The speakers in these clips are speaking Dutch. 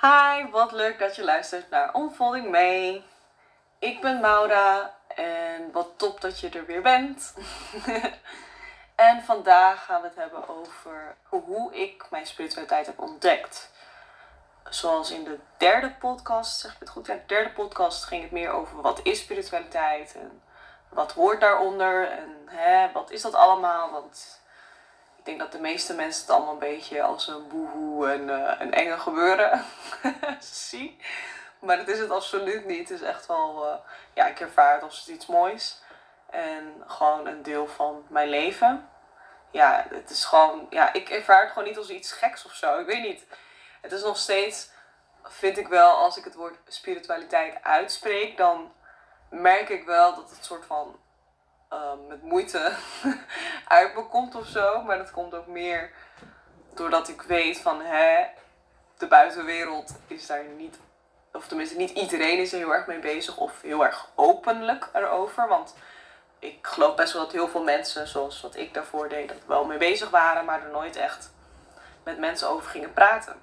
Hi, wat leuk dat je luistert naar Unfolding mee. Ik ben Maura en wat top dat je er weer bent. en vandaag gaan we het hebben over hoe ik mijn spiritualiteit heb ontdekt. Zoals in de derde podcast, zeg ik het goed? Ja, de derde podcast ging het meer over wat is spiritualiteit en wat hoort daaronder en hè, wat is dat allemaal. Want ik denk dat de meeste mensen het allemaal een beetje als een boehoe en uh, een enge gebeuren zien. Maar dat is het absoluut niet. Het is echt wel, uh, ja, ik ervaar het als iets moois. En gewoon een deel van mijn leven. Ja, het is gewoon, ja, ik ervaar het gewoon niet als iets geks of zo. Ik weet niet. Het is nog steeds, vind ik wel, als ik het woord spiritualiteit uitspreek, dan merk ik wel dat het soort van Ehm, met moeite uit me komt of zo. Maar dat komt ook meer doordat ik weet van hè, de buitenwereld is daar niet, of tenminste niet iedereen is er heel erg mee bezig of heel erg openlijk erover. Want ik geloof best wel dat heel veel mensen, zoals wat ik daarvoor deed, dat wel mee bezig waren, maar er nooit echt met mensen over gingen praten.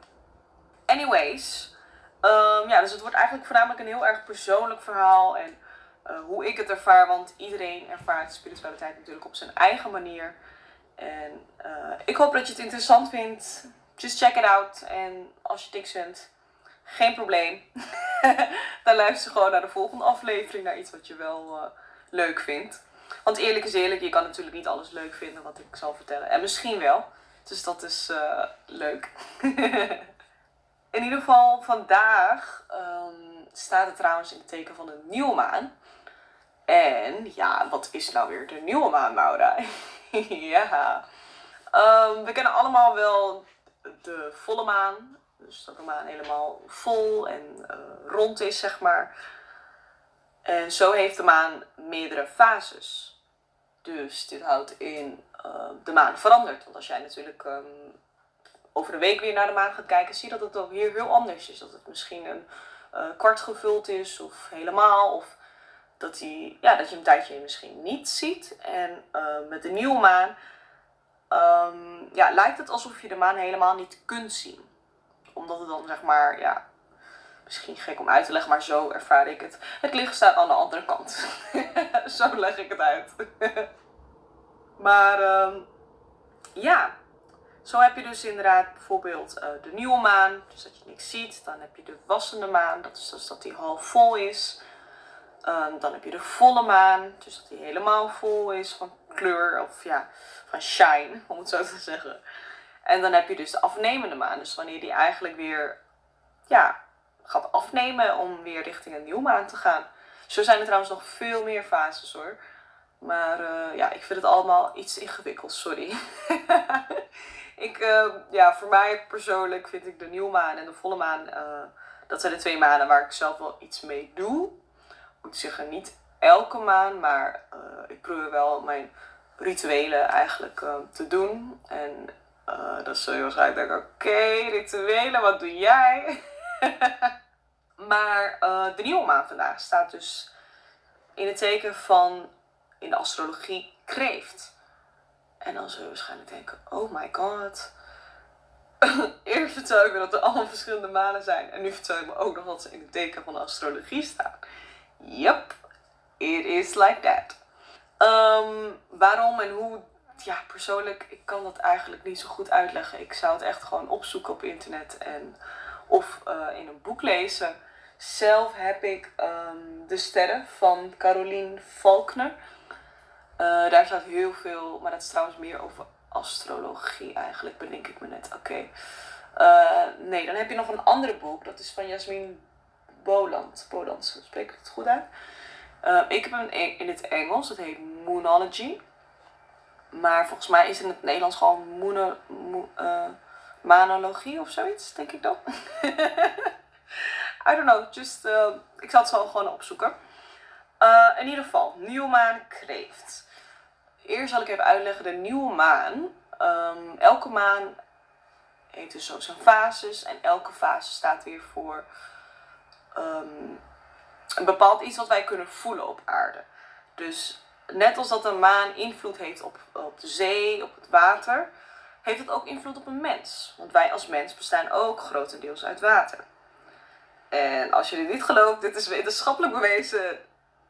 Anyways, um, ja, dus het wordt eigenlijk voornamelijk een heel erg persoonlijk verhaal en uh, hoe ik het ervaar. Want iedereen ervaart spiritualiteit natuurlijk op zijn eigen manier. En uh, ik hoop dat je het interessant vindt. Just check it out. En als je niks vindt, geen probleem. Dan luister gewoon naar de volgende aflevering. Naar iets wat je wel uh, leuk vindt. Want eerlijk is eerlijk, je kan natuurlijk niet alles leuk vinden wat ik zal vertellen. En misschien wel. Dus dat is leuk. In ieder geval, vandaag um, staat het trouwens in het teken van een nieuwe maan. En ja, wat is nou weer de nieuwe maan, Maura? ja. Um, we kennen allemaal wel de volle maan. Dus dat de maan helemaal vol en uh, rond is, zeg maar. En zo heeft de maan meerdere fases. Dus dit houdt in uh, de maan verandert. Want als jij natuurlijk um, over de week weer naar de maan gaat kijken, zie je dat het ook weer heel anders is. Dat het misschien een uh, kwart gevuld is of helemaal. Of dat, hij, ja, dat je een tijdje misschien niet ziet. En uh, met de nieuwe maan um, ja, lijkt het alsof je de maan helemaal niet kunt zien. Omdat het dan zeg maar, ja, misschien gek om uit te leggen, maar zo ervaar ik het. Het licht staat aan de andere kant. zo leg ik het uit. maar um, ja, zo heb je dus inderdaad bijvoorbeeld uh, de nieuwe maan, dus dat je niks ziet. Dan heb je de wassende maan, dat is dus dat die half vol is. Um, dan heb je de volle maan, dus dat die helemaal vol is van kleur of ja, van shine, om het zo te zeggen. En dan heb je dus de afnemende maan, dus wanneer die eigenlijk weer ja, gaat afnemen om weer richting een nieuwe maan te gaan. Zo zijn er trouwens nog veel meer fases hoor. Maar uh, ja, ik vind het allemaal iets ingewikkeld, sorry. ik, uh, ja, voor mij persoonlijk vind ik de nieuwe maan en de volle maan, uh, dat zijn de twee maanden waar ik zelf wel iets mee doe moet zeggen, niet elke maand, maar uh, ik probeer wel mijn rituelen eigenlijk uh, te doen. En uh, dan zul je waarschijnlijk denken, oké, rituelen, wat doe jij? maar de nieuwe maan vandaag staat dus in het teken van, in de astrologie, kreeft. En dan zul je waarschijnlijk denken, oh my god. Eerst vertel ik me dat er allemaal verschillende manen zijn. En nu vertel ik me ook nog dat ze in het teken van de astrologie staan. Yep, it is like that. Um, waarom en hoe? Ja, persoonlijk, ik kan dat eigenlijk niet zo goed uitleggen. Ik zou het echt gewoon opzoeken op internet en of uh, in een boek lezen. Zelf heb ik um, De Sterren van Caroline Faulkner. Uh, daar staat heel veel, maar dat is trouwens meer over astrologie eigenlijk, bedenk ik me net. Oké. Uh, nee, dan heb je nog een ander boek, dat is van Jasmin Boland. Boland, spreek ik het goed uit? Uh, ik heb hem in het Engels, het heet Moonology. Maar volgens mij is in het Nederlands gewoon mono, mo, uh, manologie of zoiets, denk ik dan. I don't know, just, uh, ik zal het zo gewoon opzoeken. in ieder geval, nieuwe maan kreeft. Eerst zal ik even uitleggen de nieuwe maan. Um, elke maan heeft dus zo zijn fases en elke fase staat weer voor um, een bepaald iets wat wij kunnen voelen op aarde. Dus net als dat een maan invloed heeft op, op de zee, op het water, heeft het ook invloed op een mens. Want wij als mens bestaan ook grotendeels uit water. En als dit niet gelooft, dit is wetenschappelijk bewezen.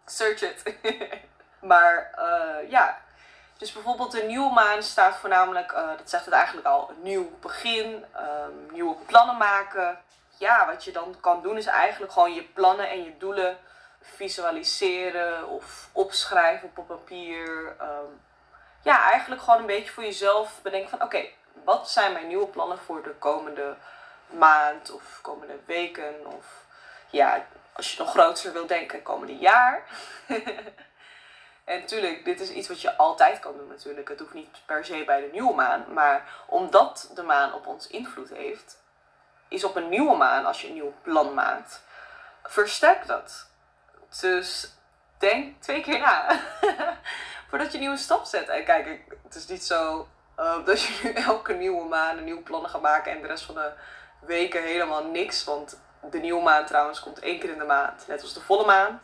Search it. maar uh, ja, dus bijvoorbeeld de nieuwe maan staat voornamelijk, uh, dat zegt het eigenlijk al, een nieuw begin, um, nieuwe plannen maken. Ja, wat je dan kan doen is eigenlijk gewoon je plannen en je doelen visualiseren of opschrijven op papier. Um, ja, eigenlijk gewoon een beetje voor jezelf bedenken van oké, wat zijn mijn nieuwe plannen voor de komende maand of komende weken of ja, als je nog groter wil denken, komende jaar. en natuurlijk, dit is iets wat je altijd kan doen natuurlijk. Het hoeft niet per se bij de nieuwe maan. Maar omdat de maan op ons invloed heeft, is op een nieuwe maan, als je een nieuw plan maakt, versterk dat. Dus denk twee keer na. Voordat je een nieuwe stap zet. En kijk, het is niet zo uh, dat je nu elke nieuwe maan een nieuwe plannen gaat maken en de rest van de weken helemaal niks. Want de nieuwe maan trouwens komt één keer in de maand, net als de volle maan.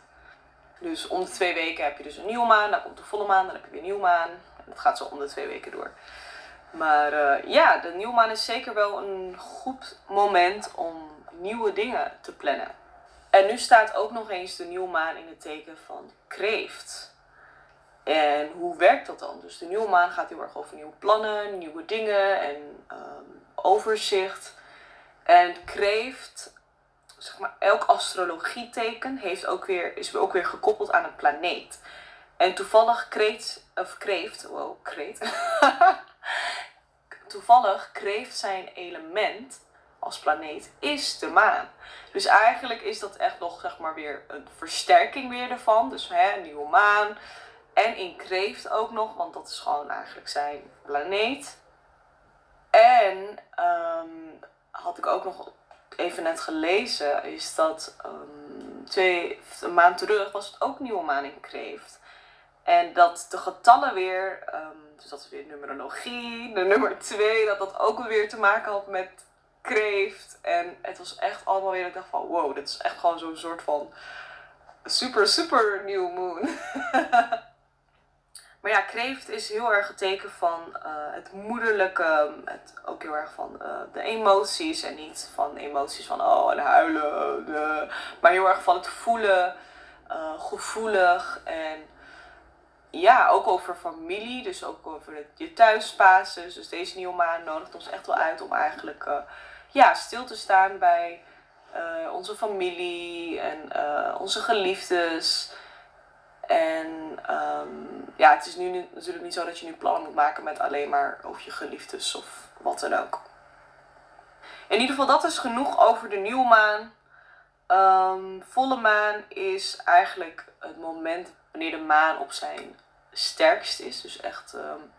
Dus om de twee weken heb je dus een nieuwe maan, dan komt de volle maan, dan heb je weer een nieuwe maan. En dat gaat zo om de twee weken door. Maar uh, ja, de nieuwe maan is zeker wel een goed moment om nieuwe dingen te plannen. En nu staat ook nog eens de nieuwe maan in het teken van kreeft. En hoe werkt dat dan? Dus de nieuwe maan gaat heel erg over nieuwe plannen, nieuwe dingen en um, overzicht. En kreeft zeg maar, elk astrologieteken heeft ook weer, is ook weer gekoppeld aan een planeet. En toevallig kreeft, of kreeft, wow, kreeft. toevallig kreeft zijn element als planeet is de maan. Dus eigenlijk is dat echt nog zeg maar weer een versterking weer ervan. Dus hè, een nieuwe maan. En in kreeft ook nog, want dat is gewoon eigenlijk zijn planeet. En um, had ik ook nog even net gelezen, is dat um, twee, een maand terug was het ook nieuwe maan in kreeft. En dat de getallen weer, um, dus dat is weer numerologie, de nummer 2, dat dat ook weer te maken had met kreeft. En het was echt allemaal weer, ik dacht van wow, dit is echt gewoon zo'n soort van super, super new moon. Maar ja, kreeft is heel erg het teken van uh, het moederlijke, het, ook heel erg van uh, de emoties en niet van emoties van oh en huilen, maar heel erg van het voelen, uh, gevoelig en ja, ook over familie, dus ook over je thuisbasis. Dus deze nieuwe maan nodigt ons echt wel uit om eigenlijk ja, stil te staan bij onze familie en onze geliefdes. En um, ja, het is nu natuurlijk niet zo dat je nu plannen moet maken met alleen maar over je geliefdes of wat dan ook. In ieder geval, dat is genoeg over de nieuwe maan. Um, volle maan is eigenlijk het moment wanneer de maan op zijn sterkst is. Dus echt, um,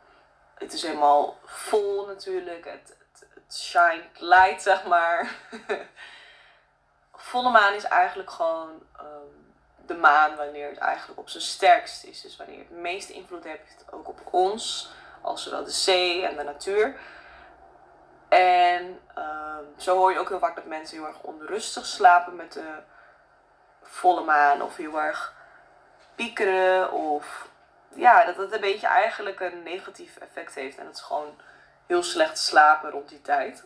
het is helemaal vol natuurlijk. Het, het, light, zeg maar. volle maan is eigenlijk gewoon de maan wanneer het eigenlijk op zijn sterkst is. Dus wanneer het meeste invloed heeft ook op ons, als zowel de zee en de natuur. En ehm, zo hoor je ook heel vaak dat mensen heel erg onrustig slapen met de volle maan of heel erg piekeren of ja, dat het een beetje eigenlijk een negatief effect heeft en het is gewoon heel slecht slapen rond die tijd.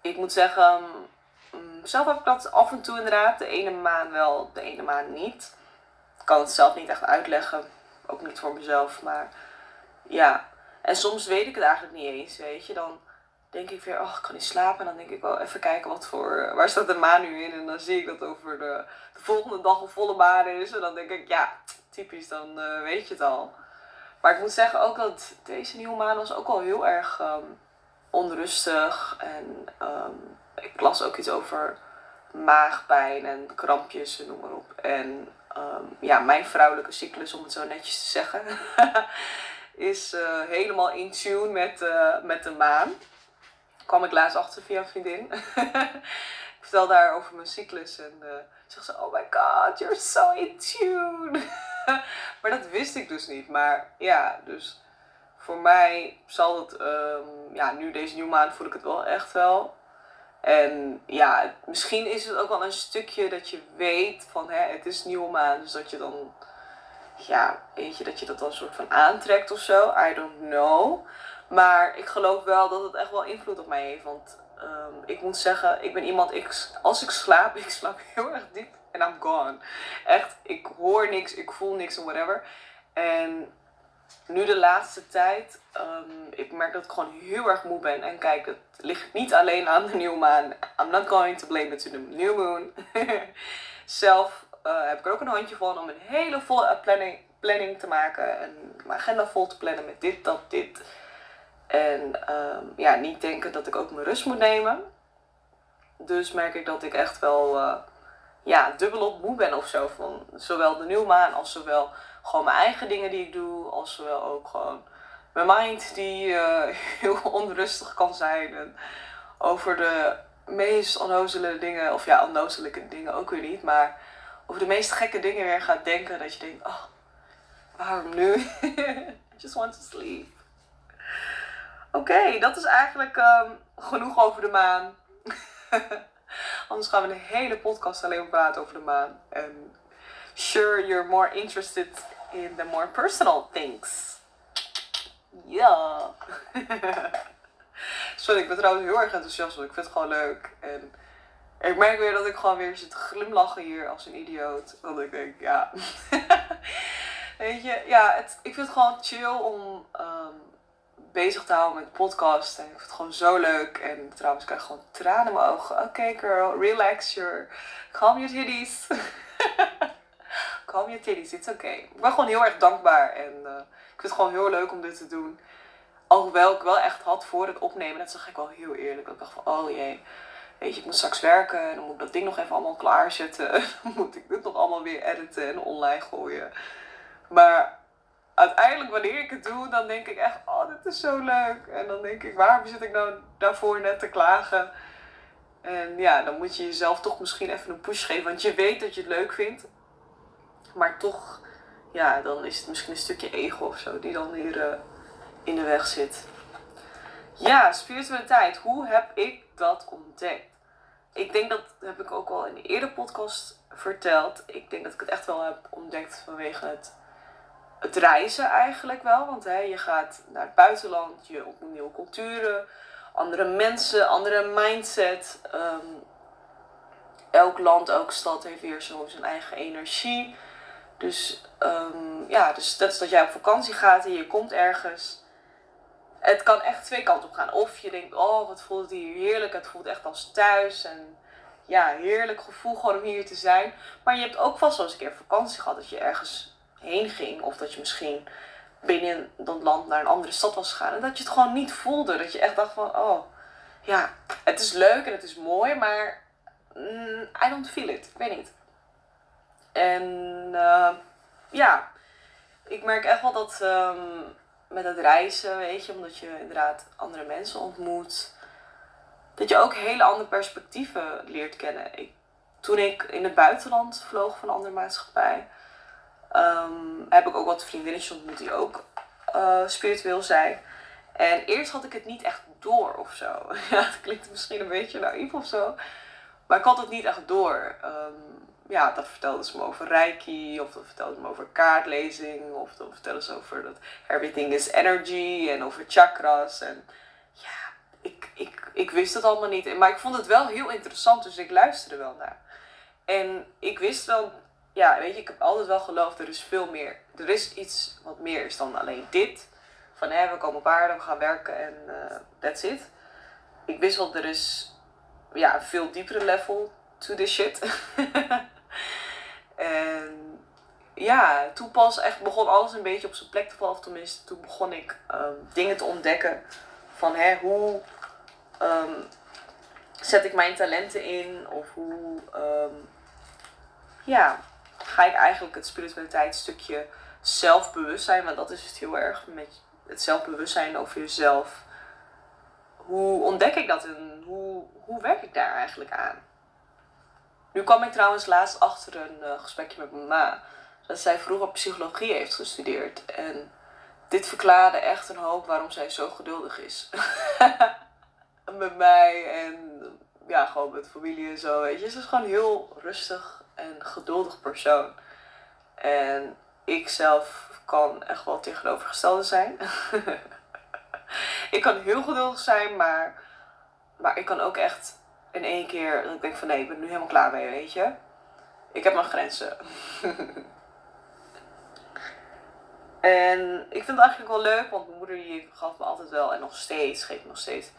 Ik moet zeggen, Mm, zelf heb ik dat af en toe inderdaad. De ene maand wel, de ene maand niet. Ik kan het zelf niet echt uitleggen. Ook niet voor mezelf. Maar ja. En soms weet ik het eigenlijk niet eens, weet je. Dan denk ik weer, oh, ik kan niet slapen. En dan denk ik wel even kijken wat voor, waar staat de maan nu in. En dan zie ik dat over de, de volgende dag een volle maan is. En dan denk ik, ja, typisch, dan uh, weet je het al. Maar ik moet zeggen ook dat deze nieuwe maan was ook al heel erg um, onrustig. En um, ik las ook iets over maagpijn en krampjes en noem maar op. En um, ja, mijn vrouwelijke cyclus, om het zo netjes te zeggen, is uh, helemaal in tune met, met de maan. Kwam ik laatst achter via een vriendin. ik vertelde daar over mijn cyclus en uh, zegt ze, oh my god, you're so in tune. maar dat wist ik dus niet. Maar ja, dus voor mij zal het, um, ja, nu deze nieuwe maand voel ik het wel echt wel. En ja, misschien is het ook wel een stukje dat je weet van hè, het is nieuwe maan. Dus dat je dan, ja, weet je, dat je dat dan soort van aantrekt of zo. I don't know. Maar ik geloof wel dat het echt wel invloed op mij heeft. Want ehm, ik moet zeggen, ik ben iemand, ik, als ik slaap, ik slaap heel erg diep en I'm gone. Echt, ik hoor niks, ik voel niks of whatever. En nu de laatste tijd, um, ik merk dat ik gewoon heel erg moe ben. En kijk, het ligt niet alleen aan de nieuwe maan. I'm not going to blame it to the new moon. Zelf uh, heb ik er ook een handje van om een hele volle planning, planning te maken. En mijn agenda vol te plannen met dit, dat, dit. En um, ja, niet denken dat ik ook mijn rust moet nemen. Dus merk ik dat ik echt wel uh, ja, dubbelop moe ben of zo. Van zowel de nieuwe maan als zowel gewoon mijn eigen dingen die ik doe. Als zowel ook gewoon mijn mind die uh, heel onrustig kan zijn. En over de meest onnozele dingen, of ja, onnozelijke dingen ook weer niet. Maar over de meest gekke dingen weer gaat denken. Dat je denkt, oh, waarom nu? I just want to sleep. Oké, dat is eigenlijk um, genoeg over de maan. Anders gaan we een hele podcast alleen praten over de maan. En sure, you're more interested in the more personal things. Ja. Sorry, ik ben trouwens heel erg enthousiast. Ik vind het gewoon leuk. En ik merk weer dat ik gewoon weer zit te glimlachen hier als een idioot. Want ik denk, ja. Weet je, ja, het, ik vind het gewoon chill om um, bezig te houden met podcast. En ik vind het gewoon zo leuk. En trouwens, ik krijg gewoon tranen in mijn ogen. Oké, okay, girl, relax your... Calm your titties. Calm your titties, it's okay. Ik ben gewoon heel erg dankbaar. En uh, ik vind het gewoon heel leuk om dit te doen. Alhoewel ik wel echt had voor het opnemen. Dat zeg ik wel heel eerlijk. Dat ik dacht van, oh jee. Weet je, ik moet straks werken. En dan moet ik dat ding nog even allemaal klaarzetten. Dan moet ik dit nog allemaal weer editen en online gooien. Maar uiteindelijk wanneer ik het doe, dan denk ik echt, oh, dit is zo leuk. En dan denk ik, waarom zit ik nou daarvoor net te klagen? En ja, dan moet je jezelf toch misschien even een push geven. Want je weet dat je het leuk vindt. Maar toch, ja, dan is het misschien een stukje ego of zo die dan hier uh, in de weg zit. Ja, spiritualiteit. Hoe heb ik dat ontdekt? Ik denk dat heb ik ook al in de eerdere podcast verteld. Ik denk dat ik het echt wel heb ontdekt vanwege het het reizen eigenlijk wel. Want hè, je gaat naar het buitenland, je ontmoet nieuwe culturen, andere mensen, andere mindset. Um, elk land, elke stad heeft weer zo zijn eigen energie. Dus um, ja, dus dat is dat jij op vakantie gaat en je komt ergens. Het kan echt twee kanten op gaan. Of je denkt, oh wat voelt het hier heerlijk. Het voelt echt als thuis. En ja, heerlijk gevoel gewoon om hier te zijn. Maar je hebt ook vast wel eens een keer vakantie gehad dat je ergens heen ging. Of dat je misschien binnen dat land naar een andere stad was gegaan. En dat je het gewoon niet voelde. Dat je echt dacht van, oh, ja, het is leuk en het is mooi, maar mm, I don't feel it. Ik weet niet. En uh, ja, ik merk echt wel dat um, met het reizen, weet je, omdat je inderdaad andere mensen ontmoet, dat je ook hele andere perspectieven leert kennen. Toen ik in het buitenland vloog van een andere maatschappij, um, heb ik ook wat vriendinnetjes ontmoet die ook uh, spiritueel zijn. En eerst had ik het niet echt door of zo. ja, het klinkt misschien een beetje naïef of zo. Maar ik had het niet echt door. Um, ja, dat vertelde ze me over Reiki, of dat vertelde ze me over kaartlezing, of dat vertelde ze over dat everything is energy en over chakras. En ja, ik, ik, ik wist het allemaal niet. Maar ik vond het wel heel interessant, dus ik luisterde wel naar. En ik wist wel ja, weet je, ik heb altijd wel geloofd, er is veel meer. Er is iets wat meer is dan alleen dit. Van hé, we komen op aarde, we gaan werken en uh, that's it. Ik wist wel, er is ja, een veel diepere level to this shit. en ja, toen pas echt begon alles een beetje op zijn plek te vallen. Of tenminste, toen begon ik um, dingen te ontdekken van hè, hoe um, zet ik mijn talenten in? Of hoe um, ja, ga ik eigenlijk het spiritualiteitsstukje zelfbewustzijn, want dat is het heel erg met het zelfbewustzijn over jezelf. Hoe ontdek ik dat en hoe, hoe werk ik daar eigenlijk aan? Nu kwam ik trouwens laatst achter een uh, gesprekje met mijn ma. Dat zij vroeger psychologie heeft gestudeerd. En dit verklaarde echt een hoop waarom zij zo geduldig is. met mij en ja, gewoon met familie en zo. Weet je, ze is gewoon heel rustig en geduldig persoon. En ik zelf kan echt wel tegenovergestelde zijn. ik kan heel geduldig zijn, maar maar ik kan ook echt in één keer dat ik denk van nee, ik ben nu helemaal klaar mee, weet je. Ik heb mijn grenzen. en ik vind het eigenlijk wel leuk, want mijn moeder die gaf me altijd wel en nog steeds, geeft me nog steeds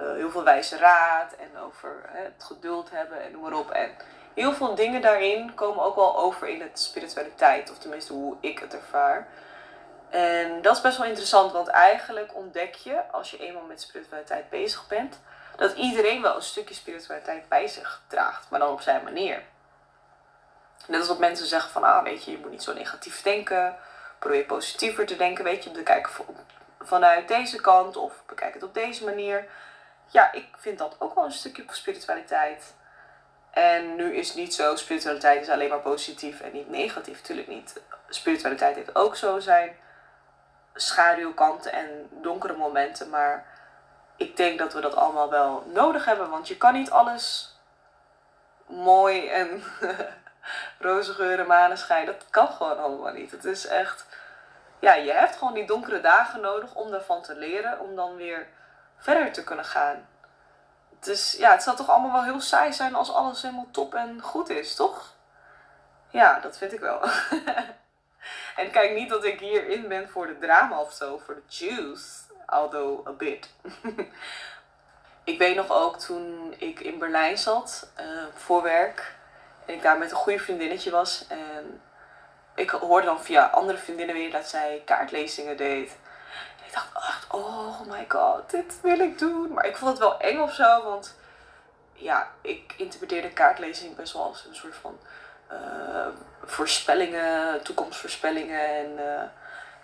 uh, heel veel wijze raad en over hè, het geduld hebben en noem maar op. En heel veel dingen daarin komen ook wel over in het spiritualiteit, of tenminste hoe ik het ervaar. En dat is best wel interessant, want eigenlijk ontdek je, als je eenmaal met spiritualiteit bezig bent, dat iedereen wel een stukje spiritualiteit bij zich draagt, maar dan op zijn manier. Net als dat mensen zeggen van, ah weet je, je moet niet zo negatief denken, probeer positiever te denken, weet je, bekijk vanuit deze kant of bekijk het op deze manier. Ja, ik vind dat ook wel een stukje spiritualiteit. En nu is het niet zo, spiritualiteit is alleen maar positief en niet negatief, natuurlijk niet. Spiritualiteit heeft ook zo zijn schaduwkanten en donkere momenten, maar ik denk dat we dat allemaal wel nodig hebben, want je kan niet alles mooi en roze geuren, maneschijn, dat kan gewoon allemaal niet. Het is echt, ja, je hebt gewoon die donkere dagen nodig om daarvan te leren, om dan weer verder te kunnen gaan. Dus ja, het zal toch allemaal wel heel saai zijn als alles helemaal top en goed is, toch? Ja, dat vind ik wel. en kijk niet dat ik hierin ben voor de drama of zo, voor de juice although a bit. ik weet nog ook toen ik in Berlijn zat uh, voor werk en ik daar met een goede vriendinnetje was en ik hoorde dan via andere vriendinnen weer dat zij kaartlezingen deed. Ik dacht echt, oh my god, dit wil ik doen. Maar ik vond het wel eng of zo, want ja, ik interpreteerde kaartlezing best wel als een soort van uh, voorspellingen, toekomstvoorspellingen en uh,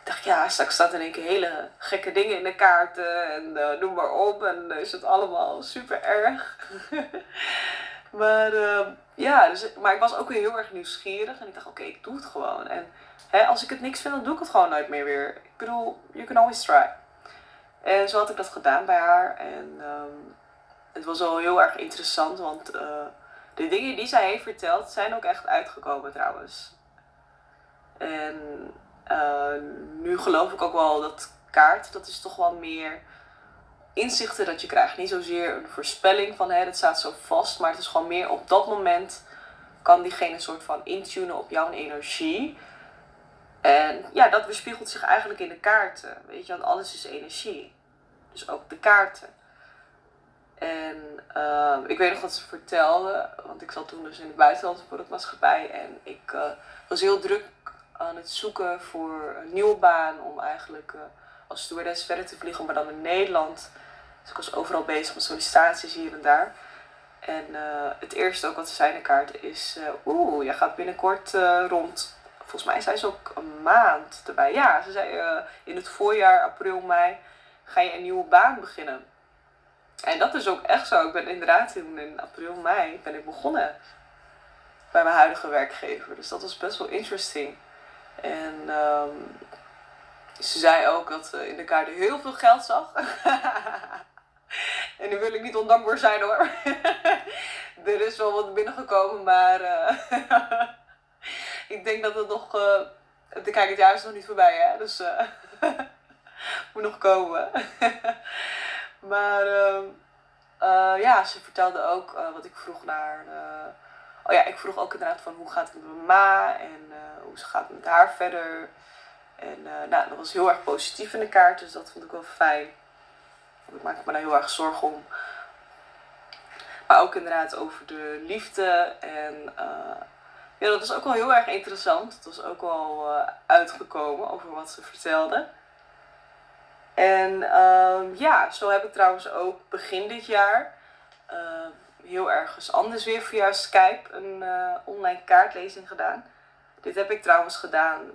dacht, ja, straks staat in één keer hele gekke dingen in de kaarten en uh, noem maar op. En is het allemaal super erg. maar ja, dus, maar ik was ook weer heel erg nieuwsgierig en ik dacht, oké, ik doe het gewoon. En hè, als ik het niks vind, dan doe ik het gewoon nooit meer weer. Ik bedoel, you can always try. En zo had ik dat gedaan bij haar. En um, het was wel heel erg interessant, want uh, de dingen die zij heeft verteld zijn ook echt uitgekomen trouwens. En uh, nu geloof ik ook wel dat kaart, dat is toch wel meer inzichten dat je krijgt. Niet zozeer een voorspelling van dat staat zo vast, maar het is gewoon meer op dat moment kan diegene een soort van intunen op jouw energie. En ja, dat weerspiegelt zich eigenlijk in de kaarten. Weet je, want alles is energie. Dus ook de kaarten. En uh, ik weet nog wat ze vertelde, want ik zat toen dus in het buitenland voor het maatschappij. En ik uh, was heel druk aan het zoeken voor een nieuwe baan om eigenlijk uh, als stewardess verder te vliegen, maar dan in Nederland. Dus ik was overal bezig met sollicitaties hier en daar. En uh, het eerste ook wat ze zei in de kaart is, oeh, je gaat binnenkort rond, volgens mij zei ze ook een maand erbij. Ja, ze zei in het voorjaar, april, mei, ga je een nieuwe baan beginnen. En dat is ook echt zo. Ik ben inderdaad in, in april, mei ben ik begonnen bij mijn huidige werkgever. Dus dat was best wel interesting. En um, ze zei ook dat ze in de kaart heel veel geld zag. en nu wil ik niet ondankbaar zijn hoor. er is wel wat binnengekomen, maar uh, ik denk dat het nog. Uh, kijk, het jaar is nog niet voorbij, hè? Dus uh, moet nog komen. maar uh, ja, ze vertelde ook wat ik vroeg naar oh ja, ik vroeg ook inderdaad van hoe gaat het met mijn ma en hoe gaat het met haar verder. En nou, dat was heel erg positief in de kaart, dus dat vond ik wel fijn. Ik maak me daar heel erg zorgen om. Maar ook inderdaad over de liefde. En ja, dat was ook wel heel erg interessant. Het was ook wel uitgekomen over wat ze vertelde. En ehm, ja, zo heb ik trouwens ook begin dit jaar heel ergens anders weer via Skype een uh, online kaartlezing gedaan. Dit heb ik trouwens gedaan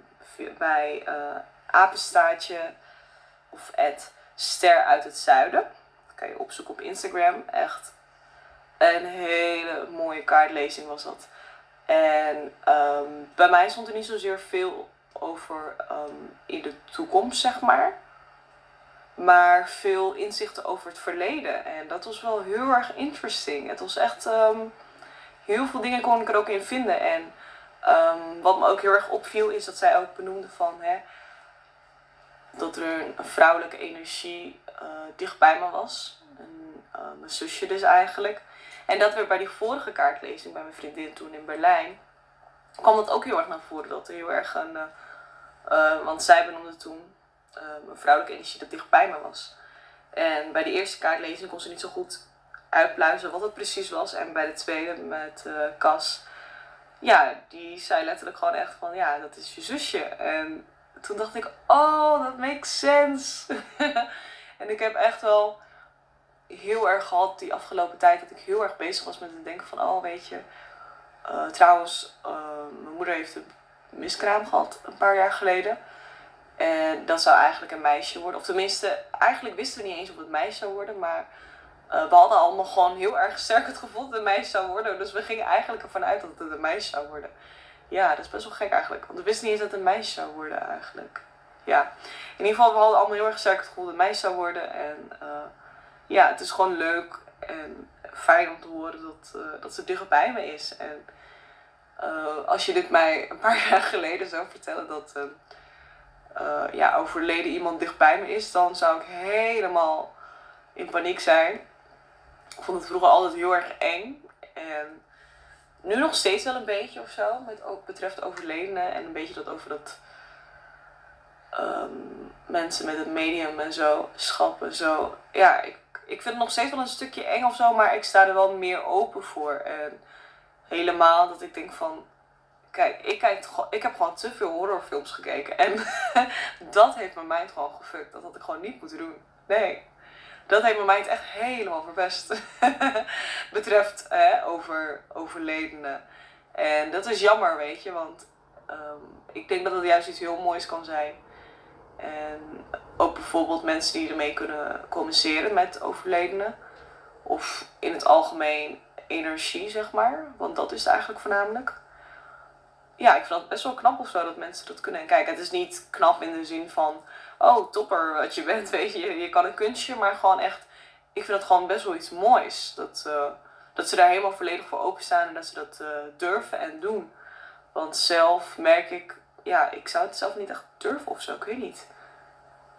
bij uh, Apenstaartje of Ed Ster uit het Zuiden. Dat kan je opzoeken op Instagram. Echt een hele mooie kaartlezing was dat. En um, bij mij stond er niet zozeer veel over um, in de toekomst, zeg maar maar veel inzichten over het verleden. En dat was wel heel erg interesting. Het was echt, um, heel veel dingen kon ik er ook in vinden. En wat me ook heel erg opviel is dat zij ook benoemde van, hè, dat er een, vrouwelijke energie uh, dicht bij me was. Een mijn zusje dus eigenlijk. En dat weer bij die vorige kaartlezing bij mijn vriendin toen in Berlijn, kwam dat ook heel erg naar voren. Dat er heel erg een, want zij benoemde toen een vrouwelijke energie dat dichtbij me was. En bij de eerste kaartlezing kon ze niet zo goed uitpluizen wat het precies was. En bij de tweede met uh, Cas, ja, die zei letterlijk gewoon echt van, ja, dat is je zusje. En toen dacht ik, oh, dat makes sense. en ik heb echt wel heel erg gehad die afgelopen tijd dat ik heel erg bezig was met het denken van, oh, weet je, uh, trouwens, uh, mijn moeder heeft een miskraam gehad een paar jaar geleden. En dat zou eigenlijk een meisje worden. Of tenminste, eigenlijk wisten we niet eens of het meisje zou worden. Maar uh, we hadden allemaal gewoon heel erg sterk het gevoel dat het een meisje zou worden. Dus we gingen eigenlijk ervan uit dat het een meisje zou worden. Ja, dat is best wel gek eigenlijk. Want we wisten niet eens dat het een meisje zou worden eigenlijk. Ja, in ieder geval, we hadden allemaal heel erg sterk het gevoel dat het een meisje zou worden. En ja, het is gewoon leuk en fijn om te horen dat, uh, dat ze dichtbij me is. En als je dit mij een paar jaar geleden zou vertellen dat uh, ja, overleden iemand dichtbij me is, dan zou ik helemaal in paniek zijn. Ik vond het vroeger altijd heel erg eng. En nu nog steeds wel een beetje of zo, met ook betreft overledenen en een beetje dat over dat um, mensen met het medium en zo, schappen zo. Ja, ik, ik vind het nog steeds wel een stukje eng of zo, maar ik sta er wel meer open voor. En helemaal dat ik denk van, Kijk, ik, kijk, ik heb gewoon te veel horrorfilms gekeken. En dat heeft mijn mind gewoon gefukt. Dat had ik gewoon niet moeten doen. Nee. Dat heeft mijn mind echt helemaal verpest. Betreft hè, over overledenen. En dat is jammer, weet je. Want um, ik denk dat het juist iets heel moois kan zijn. En ook bijvoorbeeld mensen die ermee kunnen communiceren met overledenen. Of in het algemeen energie, zeg maar. Want dat is eigenlijk voornamelijk ja, ik vind het best wel knap of zo dat mensen dat kunnen. En kijk, het is niet knap in de zin van, oh topper wat je bent, weet je, je kan een kunstje, maar gewoon echt, ik vind het gewoon best wel iets moois. Dat, uh, dat ze daar helemaal volledig voor openstaan en dat ze dat uh, durven en doen. Want zelf merk ik, ja, ik zou het zelf niet echt durven of zo, ik weet niet.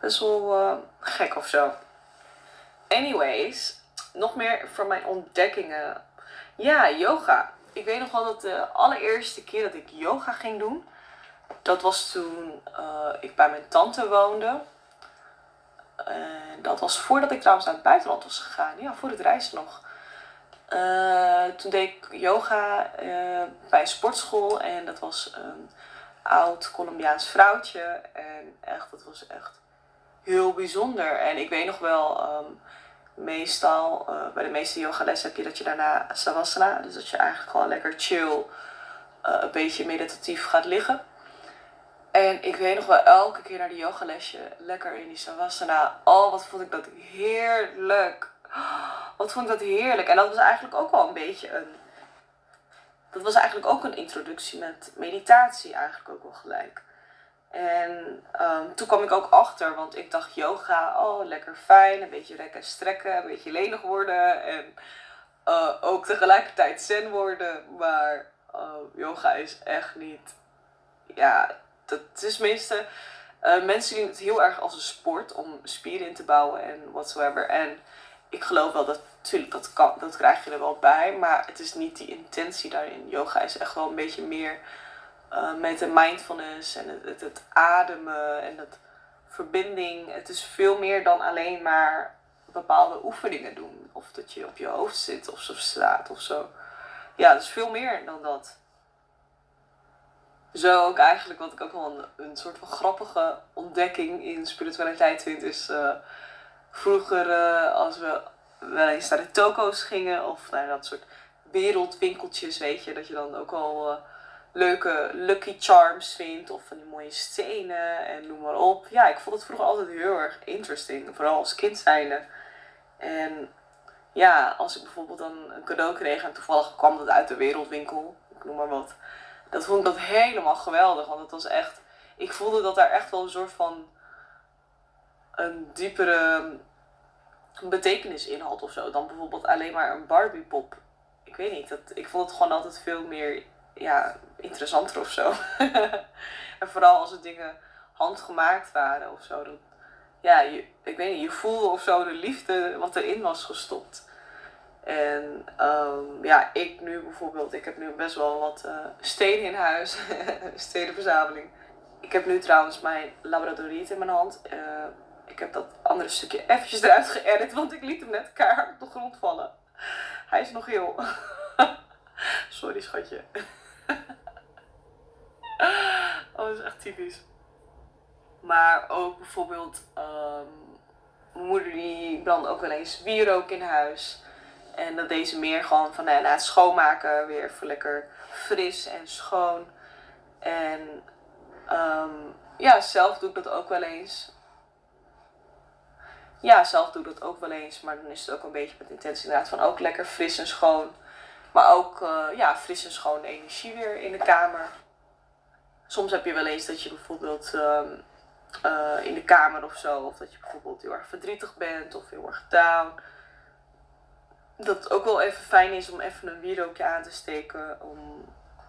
Best wel uh, gek of zo. Anyways, nog meer voor mijn ontdekkingen. Ja, yoga ik weet nog wel dat de allereerste keer dat ik yoga ging doen, dat was toen uh, ik bij mijn tante woonde. En dat was voordat ik trouwens naar het buitenland was gegaan. Ja, voor het reizen nog. Uh, toen deed ik yoga uh, bij een sportschool. En dat was een oud Colombiaans vrouwtje. En echt, dat was echt heel bijzonder. En ik weet nog wel, um, meestal, uh, bij de meeste yogales heb je dat je daarna savasana, dus dat je eigenlijk gewoon lekker chill, uh, een beetje meditatief gaat liggen. En ik weet nog wel elke keer naar die yogalesje, lekker in die savasana. Oh, wat vond ik dat heerlijk. Wat vond ik dat heerlijk. En dat was eigenlijk ook wel een beetje een... Dat was eigenlijk ook een introductie met meditatie eigenlijk ook wel gelijk. En um, toen kwam ik ook achter, want ik dacht yoga, oh lekker fijn, een beetje rekken en strekken, een beetje lenig worden en uh, ook tegelijkertijd zen worden. Maar uh, yoga is echt niet, ja, dat is meestal uh, mensen zien het heel erg als een sport om spieren in te bouwen en whatsoever. En ik geloof wel dat, natuurlijk, dat, kan, dat krijg je er wel bij, maar het is niet die intentie daarin. Yoga is echt wel een beetje meer uh, met de mindfulness en het, het, ademen en het verbinding. Het is veel meer dan alleen maar bepaalde oefeningen doen. Of dat je op je hoofd zit of zo staat of zo. Ja, het is veel meer dan dat. Zo ook eigenlijk wat ik ook wel een, soort van grappige ontdekking in spiritualiteit vind is... Uh, vroeger uh, als we wel eens naar de toko's gingen of naar dat soort wereldwinkeltjes, weet je, dat je dan ook wel leuke Lucky Charms vindt. Of van die mooie stenen en noem maar op. Ja, ik vond het vroeger altijd heel erg interesting. Vooral als kind zijnde. En ja, als ik bijvoorbeeld dan een cadeau kreeg en toevallig kwam dat uit de wereldwinkel. Ik noem maar wat. Dat vond ik dat helemaal geweldig. Want het was echt... Ik voelde dat daar echt wel een soort van... Een diepere betekenis in had of zo. Dan bijvoorbeeld alleen maar een Barbie pop. Ik weet niet. Dat, ik vond het gewoon altijd veel meer ja, interessanter of zo. en vooral als het dingen handgemaakt waren of zo. Ja, je, ik weet niet, je voelde of zo de liefde wat erin was gestopt. En um, ja, ik nu bijvoorbeeld, ik heb nu best wel wat uh, steden in huis, stedenverzameling. Ik heb nu trouwens mijn labradoriet in mijn hand. Uh, ik heb dat andere stukje eventjes eruit geëdit, want ik liet hem net keihard op de grond vallen. Hij is nog heel. Sorry schatje. oh, dat is echt typisch. Maar ook bijvoorbeeld, um, mijn moeder die brandt ook wel eens wierook in huis. En dat deze meer gewoon van nou, na het schoonmaken weer even lekker fris en schoon. En um, ja, zelf doe ik dat ook wel eens. Ja, zelf doe ik dat ook wel eens. Maar dan is het ook een beetje met intentie inderdaad van ook lekker fris en schoon. Maar ook uh, ja, fris en schoon energie weer in de kamer. Soms heb je wel eens dat je bijvoorbeeld um, uh, in de kamer of zo. Of dat je bijvoorbeeld heel erg verdrietig bent of heel erg down. Dat het ook wel even fijn is om even een wierookje aan te steken. Om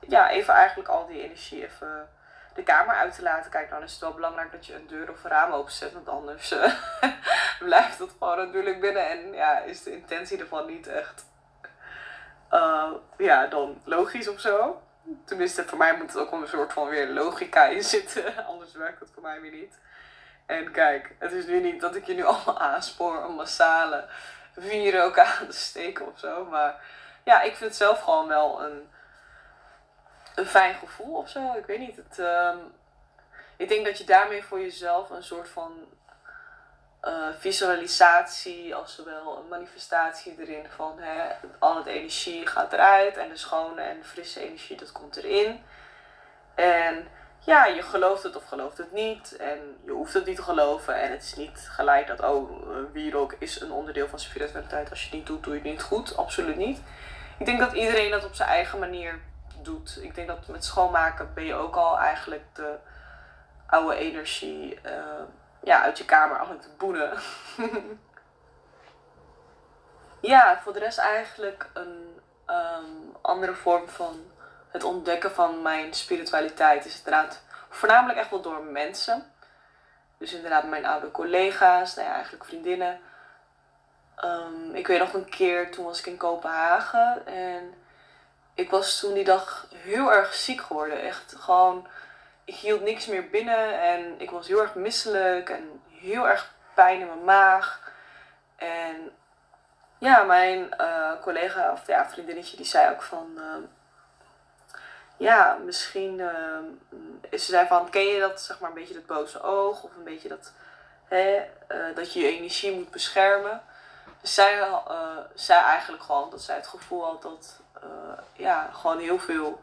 ja, even eigenlijk al die energie even de kamer uit te laten. Kijk, dan is het wel belangrijk dat je een deur of een raam openzet. Want anders uh, blijft het gewoon natuurlijk binnen. En ja, is de intentie ervan niet echt uh, ja, dan logisch of zo. Tenminste, voor mij moet het ook wel een soort van weer logica in zitten. Anders werkt het voor mij weer niet. En kijk, het is nu niet dat ik je nu allemaal aanspoor om massale vieren ook aan te steken of zo. Maar ja, ik vind het zelf gewoon wel een, een fijn gevoel of zo. Ik weet niet. Het, um, ik denk dat je daarmee voor jezelf een soort van uh, visualisatie als zowel een manifestatie erin van hè, al het energie gaat eruit en de schone en frisse energie dat komt erin. En ja, je gelooft het of gelooft het niet en je hoeft het niet te geloven en het is niet gelijk dat oh, wierook is een onderdeel van spiritualiteit. Als je het niet doet, doe je het niet goed. Absoluut niet. Ik denk dat iedereen dat op zijn eigen manier doet. Ik denk dat met schoonmaken ben je ook al eigenlijk de oude energie uh, ja, uit je kamer eigenlijk te boenen. ja, voor de rest eigenlijk een um, andere vorm van het ontdekken van mijn spiritualiteit is inderdaad voornamelijk echt wel door mensen. Dus inderdaad mijn oude collega's, nou ja, eigenlijk vriendinnen. Um, ik weet nog een keer, toen was ik in Kopenhagen en ik was toen die dag heel erg ziek geworden. Echt gewoon ik hield niks meer binnen en ik was heel erg misselijk en heel erg pijn in mijn maag. En ja, mijn uh, collega of ja, vriendinnetje die zei ook van uh, ja, misschien uh, ze zei van ken je dat zeg maar een beetje dat boze oog of een beetje dat hè, dat je je energie moet beschermen. Dus zij zei eigenlijk gewoon dat zij het gevoel had dat ja, gewoon heel veel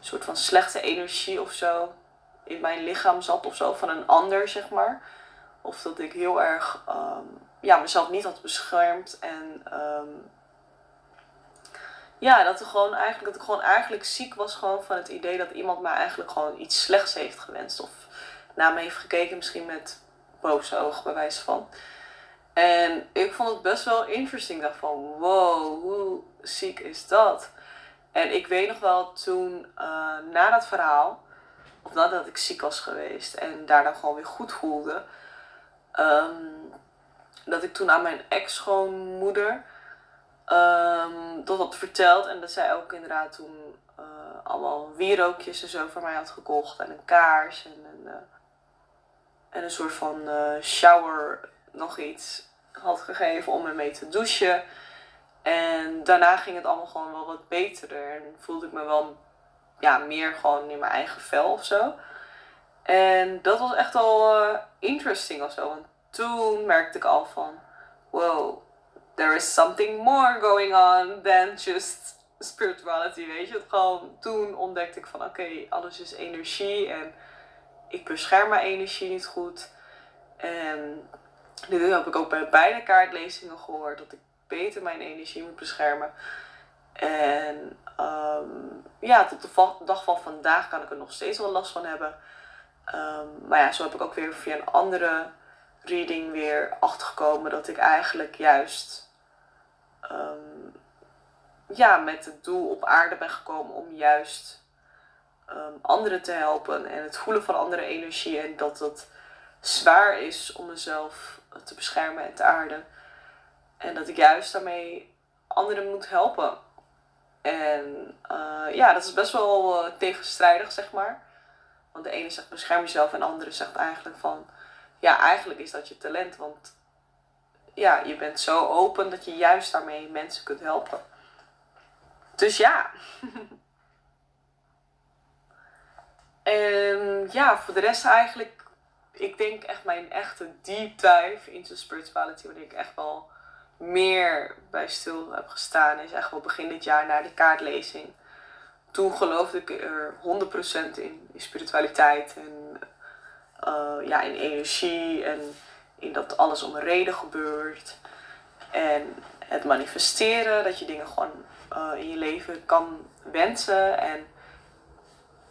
soort van slechte energie of zo in mijn lichaam zat of zo van een ander, zeg maar. Of dat ik heel erg um, ja, mezelf niet had beschermd en um, ja, dat, er gewoon eigenlijk, dat ik gewoon eigenlijk ziek was gewoon van het idee dat iemand mij eigenlijk gewoon iets slechts heeft gewenst. Of naar me heeft gekeken, misschien met boze ogen bij wijze van. En ik vond het best wel interesting. Ik dacht van, wow, hoe ziek is dat? En ik weet nog wel toen, uh, na dat verhaal, of nadat ik ziek was geweest en daarna gewoon weer goed voelde, um, dat ik toen aan mijn ex-schoonmoeder um, dat had verteld. En dat zij ook inderdaad toen uh, allemaal wierookjes en zo voor mij had gekocht. En een kaars en een, uh, en een soort van shower, nog iets had gegeven om me mee te douchen. En daarna ging het allemaal gewoon wel wat beter. En voelde ik me wel ja, meer gewoon in mijn eigen vel of zo. En dat was echt al uh, interesting of zo. Want toen merkte ik al van, wow, there is something more going on than just spirituality, weet je. Gewoon toen ontdekte ik van, oké, alles is energie en ik bescherm mijn energie niet goed. En nu heb ik ook bij beide kaartlezingen gehoord dat ik beter mijn energie moet beschermen. En um, ja, tot de dag van vandaag kan ik er nog steeds wel last van hebben. Um, maar ja, zo heb ik ook weer via een andere reading weer achtergekomen dat ik eigenlijk juist um, ja, met het doel op aarde ben gekomen om juist anderen te helpen en het voelen van andere energie. En dat dat zwaar is om mezelf te beschermen en te aarden. En dat ik juist daarmee anderen moet helpen. En uh, ja, dat is best wel uh, tegenstrijdig, zeg maar. Want de ene zegt bescherm jezelf en de andere zegt eigenlijk van... Ja, eigenlijk is dat je talent. Want ja, je bent zo open dat je juist daarmee mensen kunt helpen. Dus ja. en ja, voor de rest eigenlijk... Ik denk echt mijn echte deep dive into spirituality. Wanneer ik echt wel meer bij stil heb gestaan is echt wel begin dit jaar na de kaartlezing. Toen geloofde ik er 100% in, in spiritualiteit en uh, ja, in energie en in dat alles om een reden gebeurt. En het manifesteren, dat je dingen gewoon uh, in je leven kan wensen en,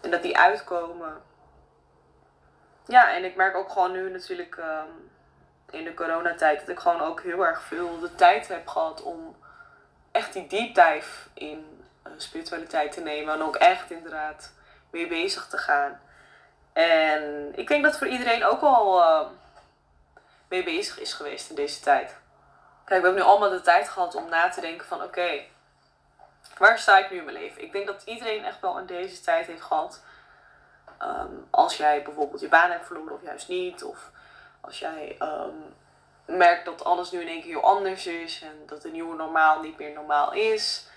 en dat die uitkomen. Ja, en ik merk ook gewoon nu natuurlijk um, in de coronatijd dat ik gewoon ook heel erg veel de tijd heb gehad om echt die deep dive in uh, spiritualiteit te nemen. En ook echt inderdaad mee bezig te gaan. En ik denk dat voor iedereen ook al uh, mee bezig is geweest in deze tijd. Kijk, we hebben nu allemaal de tijd gehad om na te denken van oké, waar sta ik nu in mijn leven? Ik denk dat iedereen echt wel in deze tijd heeft gehad. Um, als jij bijvoorbeeld je baan hebt verloren of juist niet. Of als jij um, merkt dat alles nu in één keer heel anders is en dat de nieuwe normaal niet meer normaal is.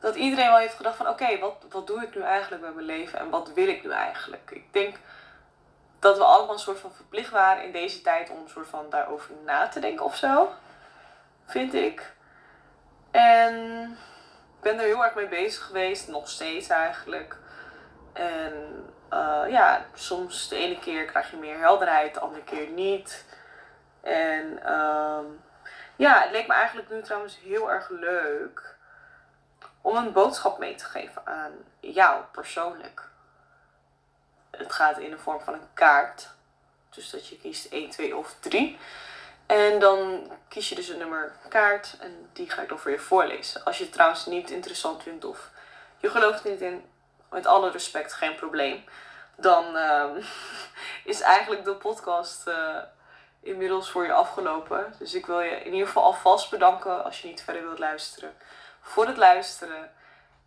Dat iedereen wel heeft gedacht van oké, wat, wat doe ik nu eigenlijk met mijn leven en wat wil ik nu eigenlijk? Ik denk dat we allemaal een soort van verplicht waren in deze tijd om een soort van daarover na te denken of zo. Vind ik. En ik ben er heel erg mee bezig geweest, nog steeds eigenlijk. En uh, ja, soms de ene keer krijg je meer helderheid, de andere keer niet. En um, ja, het leek me eigenlijk nu trouwens heel erg leuk om een boodschap mee te geven aan jou persoonlijk. Het gaat in de vorm van een kaart. Dus dat je kiest 1, 2 of 3. En dan kies je dus een nummer kaart en die ga ik dan voor je voorlezen. Als je het trouwens niet interessant vindt of je gelooft niet in, met alle respect geen probleem. Dan uh, is eigenlijk de podcast uh, inmiddels voor je afgelopen. Dus ik wil je in ieder geval alvast bedanken als je niet verder wilt luisteren. Voor het luisteren.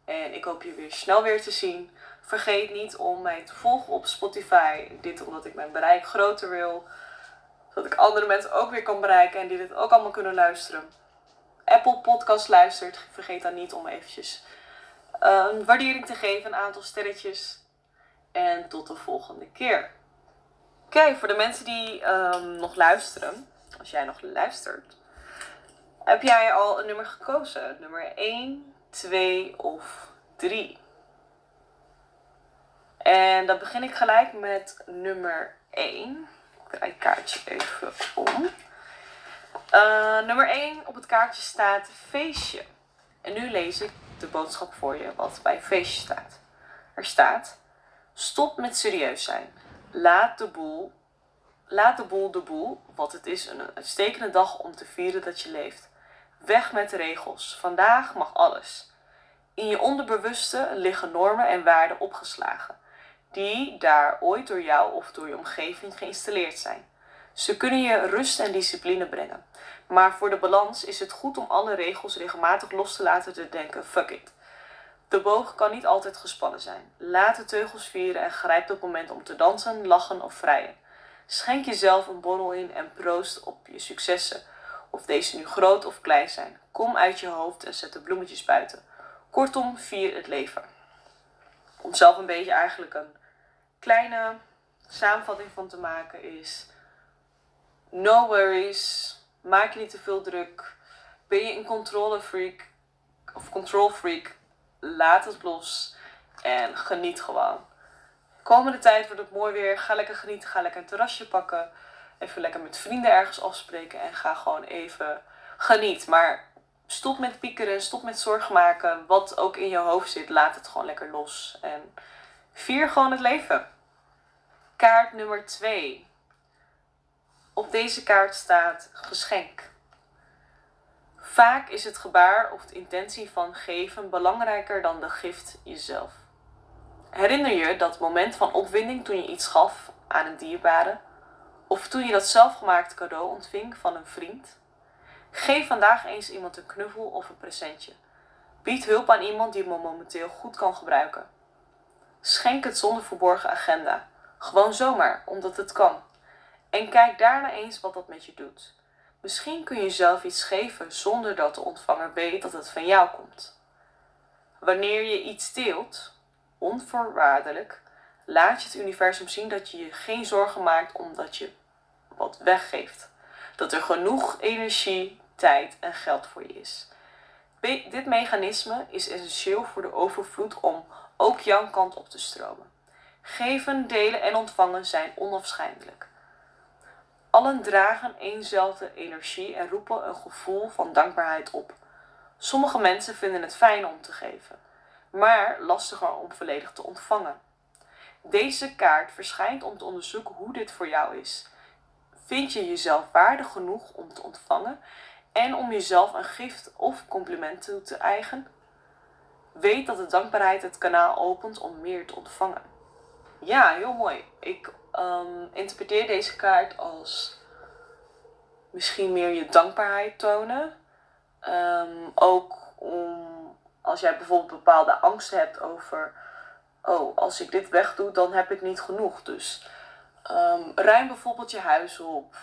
En ik hoop je weer snel weer te zien. Vergeet niet om mij te volgen op Spotify. Dit omdat ik mijn bereik groter wil. Zodat ik andere mensen ook weer kan bereiken en die dit ook allemaal kunnen luisteren. Apple Podcast luistert. Vergeet dan niet om eventjes een waardering te geven. Een aantal sterretjes. En tot de volgende keer. Oké, voor de mensen die um, nog luisteren, als jij nog luistert, heb jij al een nummer gekozen? Nummer 1, 2 of 3? En dan begin ik gelijk met nummer 1. Ik draai het kaartje even om. Uh, nummer 1 op het kaartje staat feestje. En nu lees ik de boodschap voor je wat bij feestje staat. Er staat: Stop met serieus zijn. Laat de boel, laat de boel de boel, wat het is een uitstekende dag om te vieren dat je leeft. Weg met de regels. Vandaag mag alles. In je onderbewuste liggen normen en waarden opgeslagen, die daar ooit door jou of door je omgeving geïnstalleerd zijn. Ze kunnen je rust en discipline brengen. Maar voor de balans is het goed om alle regels regelmatig los te laten te denken: fuck it. De boog kan niet altijd gespannen zijn. Laat de teugels vieren en grijp het moment om te dansen, lachen of vrijen. Schenk jezelf een borrel in en proost op je successen, of deze nu groot of klein zijn. Kom uit je hoofd en zet de bloemetjes buiten. Kortom, vier het leven. Om zelf een beetje eigenlijk een kleine samenvatting van te maken is: no worries, maak je niet te veel druk. Ben je een controle freak of control freak? laat het los en geniet gewoon. Komende tijd wordt het mooi weer. Ga lekker genieten. Ga lekker een terrasje pakken. Even lekker met vrienden ergens afspreken. En ga gewoon even geniet. Maar stop met piekeren. Stop met zorg maken. Wat ook in je hoofd zit. Laat het gewoon lekker los. En vier gewoon het leven. Kaart nummer 2. Op deze kaart staat geschenk. Vaak is het gebaar of de intentie van geven belangrijker dan de gift jezelf. Herinner je dat moment van opwinding toen je iets gaf aan een dierbare? Of toen je dat zelfgemaakte cadeau ontving van een vriend. Geef vandaag eens iemand een knuffel of een presentje. Bied hulp aan iemand die het momenteel goed kan gebruiken. Schenk het zonder verborgen agenda. Gewoon zomaar, omdat het kan. En kijk daarna eens wat dat met je doet. Misschien kun je zelf iets geven zonder dat de ontvanger weet dat het van jou komt. Wanneer je iets deelt, onvoorwaardelijk, laat je het universum zien dat je je geen zorgen maakt omdat je wat weggeeft. Dat er genoeg energie, tijd en geld voor je is. Dit mechanisme is essentieel voor de overvloed om ook jouw kant op te stromen. Geven, delen en ontvangen zijn onafscheidelijk. Allen dragen eenzelfde energie en roepen een gevoel van dankbaarheid op. Sommige mensen vinden het fijn om te geven, maar lastiger om volledig te ontvangen. Deze kaart verschijnt om te onderzoeken hoe dit voor jou is. Vind je jezelf waardig genoeg om te ontvangen en om jezelf een gift of compliment toe te eigen? Weet dat de dankbaarheid het kanaal opent om meer te ontvangen. Ja, heel mooi. Ik um, interpreteer deze kaart als misschien meer je dankbaarheid tonen. Ehm, ook om als jij bijvoorbeeld bepaalde angsten hebt over, oh, als ik dit wegdoe, dan heb ik niet genoeg. Dus um, ruim bijvoorbeeld je huis op.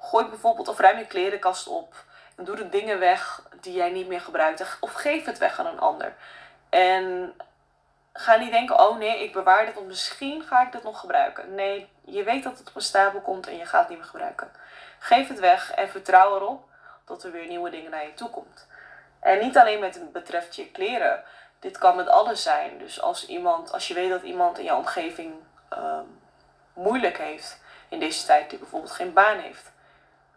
gooi bijvoorbeeld of ruim je klerenkast op. En doe de dingen weg die jij niet meer gebruikt. Of geef het weg aan een ander. En ga niet denken, oh nee, ik bewaar dit, want misschien ga ik dit nog gebruiken. Nee, je weet dat het op een stapel komt en je gaat het niet meer gebruiken. Geef het weg en vertrouw erop dat er weer nieuwe dingen naar je toe komt. En niet alleen met betreft je kleren. Dit kan met alles zijn. Dus als iemand, als je weet dat iemand in je omgeving ehm, moeilijk heeft in deze tijd, die bijvoorbeeld geen baan heeft.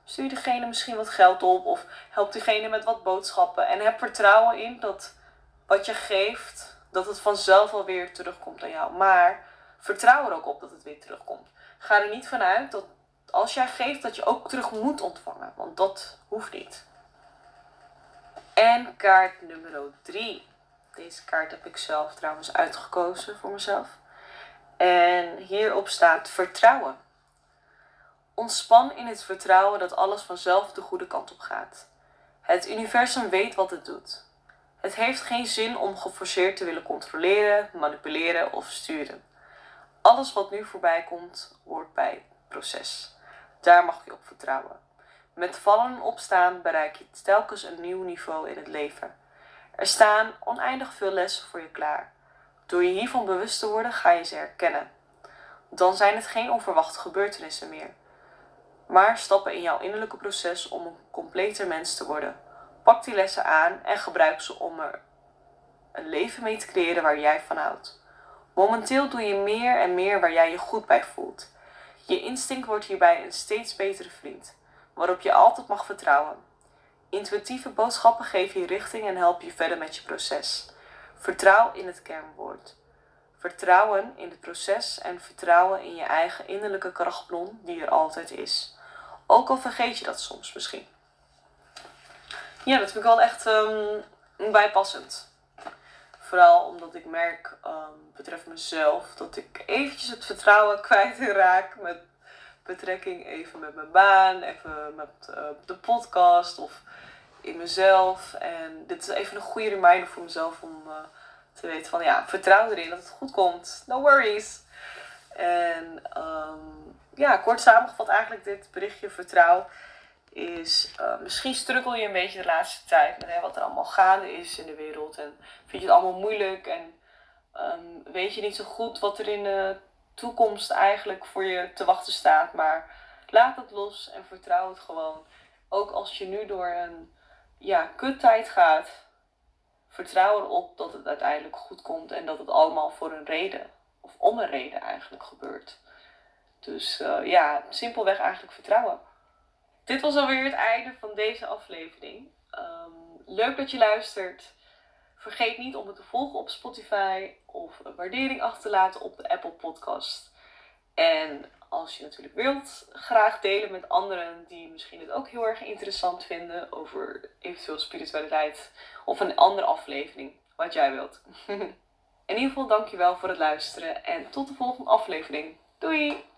Stuur diegene misschien wat geld op of help diegene met wat boodschappen. En heb vertrouwen in dat wat je geeft, dat het vanzelf alweer terugkomt aan jou. Maar vertrouw er ook op dat het weer terugkomt. Ga er niet vanuit dat als jij geeft, dat je ook terug moet ontvangen. Want dat hoeft niet. En kaart nummer 3. Deze kaart heb ik zelf trouwens uitgekozen voor mezelf. En hierop staat vertrouwen. Ontspan in het vertrouwen dat alles vanzelf de goede kant op gaat. Het universum weet wat het doet. Het heeft geen zin om geforceerd te willen controleren, manipuleren of sturen. Alles wat nu voorbij komt, hoort bij het proces. Daar mag je op vertrouwen. Met vallen en opstaan bereik je telkens een nieuw niveau in het leven. Er staan oneindig veel lessen voor je klaar. Door je hiervan bewust te worden, ga je ze herkennen. Dan zijn het geen onverwachte gebeurtenissen meer, maar stappen in jouw innerlijke proces om een completer mens te worden. Pak die lessen aan en gebruik ze om er een leven mee te creëren waar jij van houdt. Momenteel doe je meer en meer waar jij je goed bij voelt. Je instinct wordt hierbij een steeds betere vriend waarop je altijd mag vertrouwen. Intuïtieve boodschappen geven je richting en helpen je verder met je proces. Vertrouw in het kernwoord. Vertrouwen in het proces en vertrouwen in je eigen innerlijke krachtbron die er altijd is. Ook al vergeet je dat soms misschien. Ja, dat vind ik wel echt um, bijpassend. Vooral omdat ik merk, um, betreft mezelf, dat ik eventjes het vertrouwen kwijtraak met betrekking even met mijn baan, even met uh, de podcast of in mezelf. En dit is even een goede reminder voor mezelf om uh, te weten van ja, vertrouw erin dat het goed komt. No worries. En um, ja, kort samengevat eigenlijk dit berichtje vertrouw is uh, misschien struggle je een beetje de laatste tijd met hè, wat er allemaal gaande is in de wereld en vind je het allemaal moeilijk en um, weet je niet zo goed wat er in de toekomst eigenlijk voor je te wachten staat. Maar laat het los en vertrouw het gewoon. Ook als je nu door een ja, kuttijd gaat, vertrouw erop dat het uiteindelijk goed komt en dat het allemaal voor een reden of om een reden eigenlijk gebeurt. Dus uh, ja, simpelweg eigenlijk vertrouwen. Dit was alweer het einde van deze aflevering. Um, leuk dat je luistert. Vergeet niet om het te volgen op Spotify of een waardering achter te laten op de Apple Podcast. En als je natuurlijk wilt, graag delen met anderen die misschien het ook heel erg interessant vinden over eventueel spiritualiteit of een andere aflevering, wat jij wilt. In ieder geval dankjewel voor het luisteren en tot de volgende aflevering. Doei!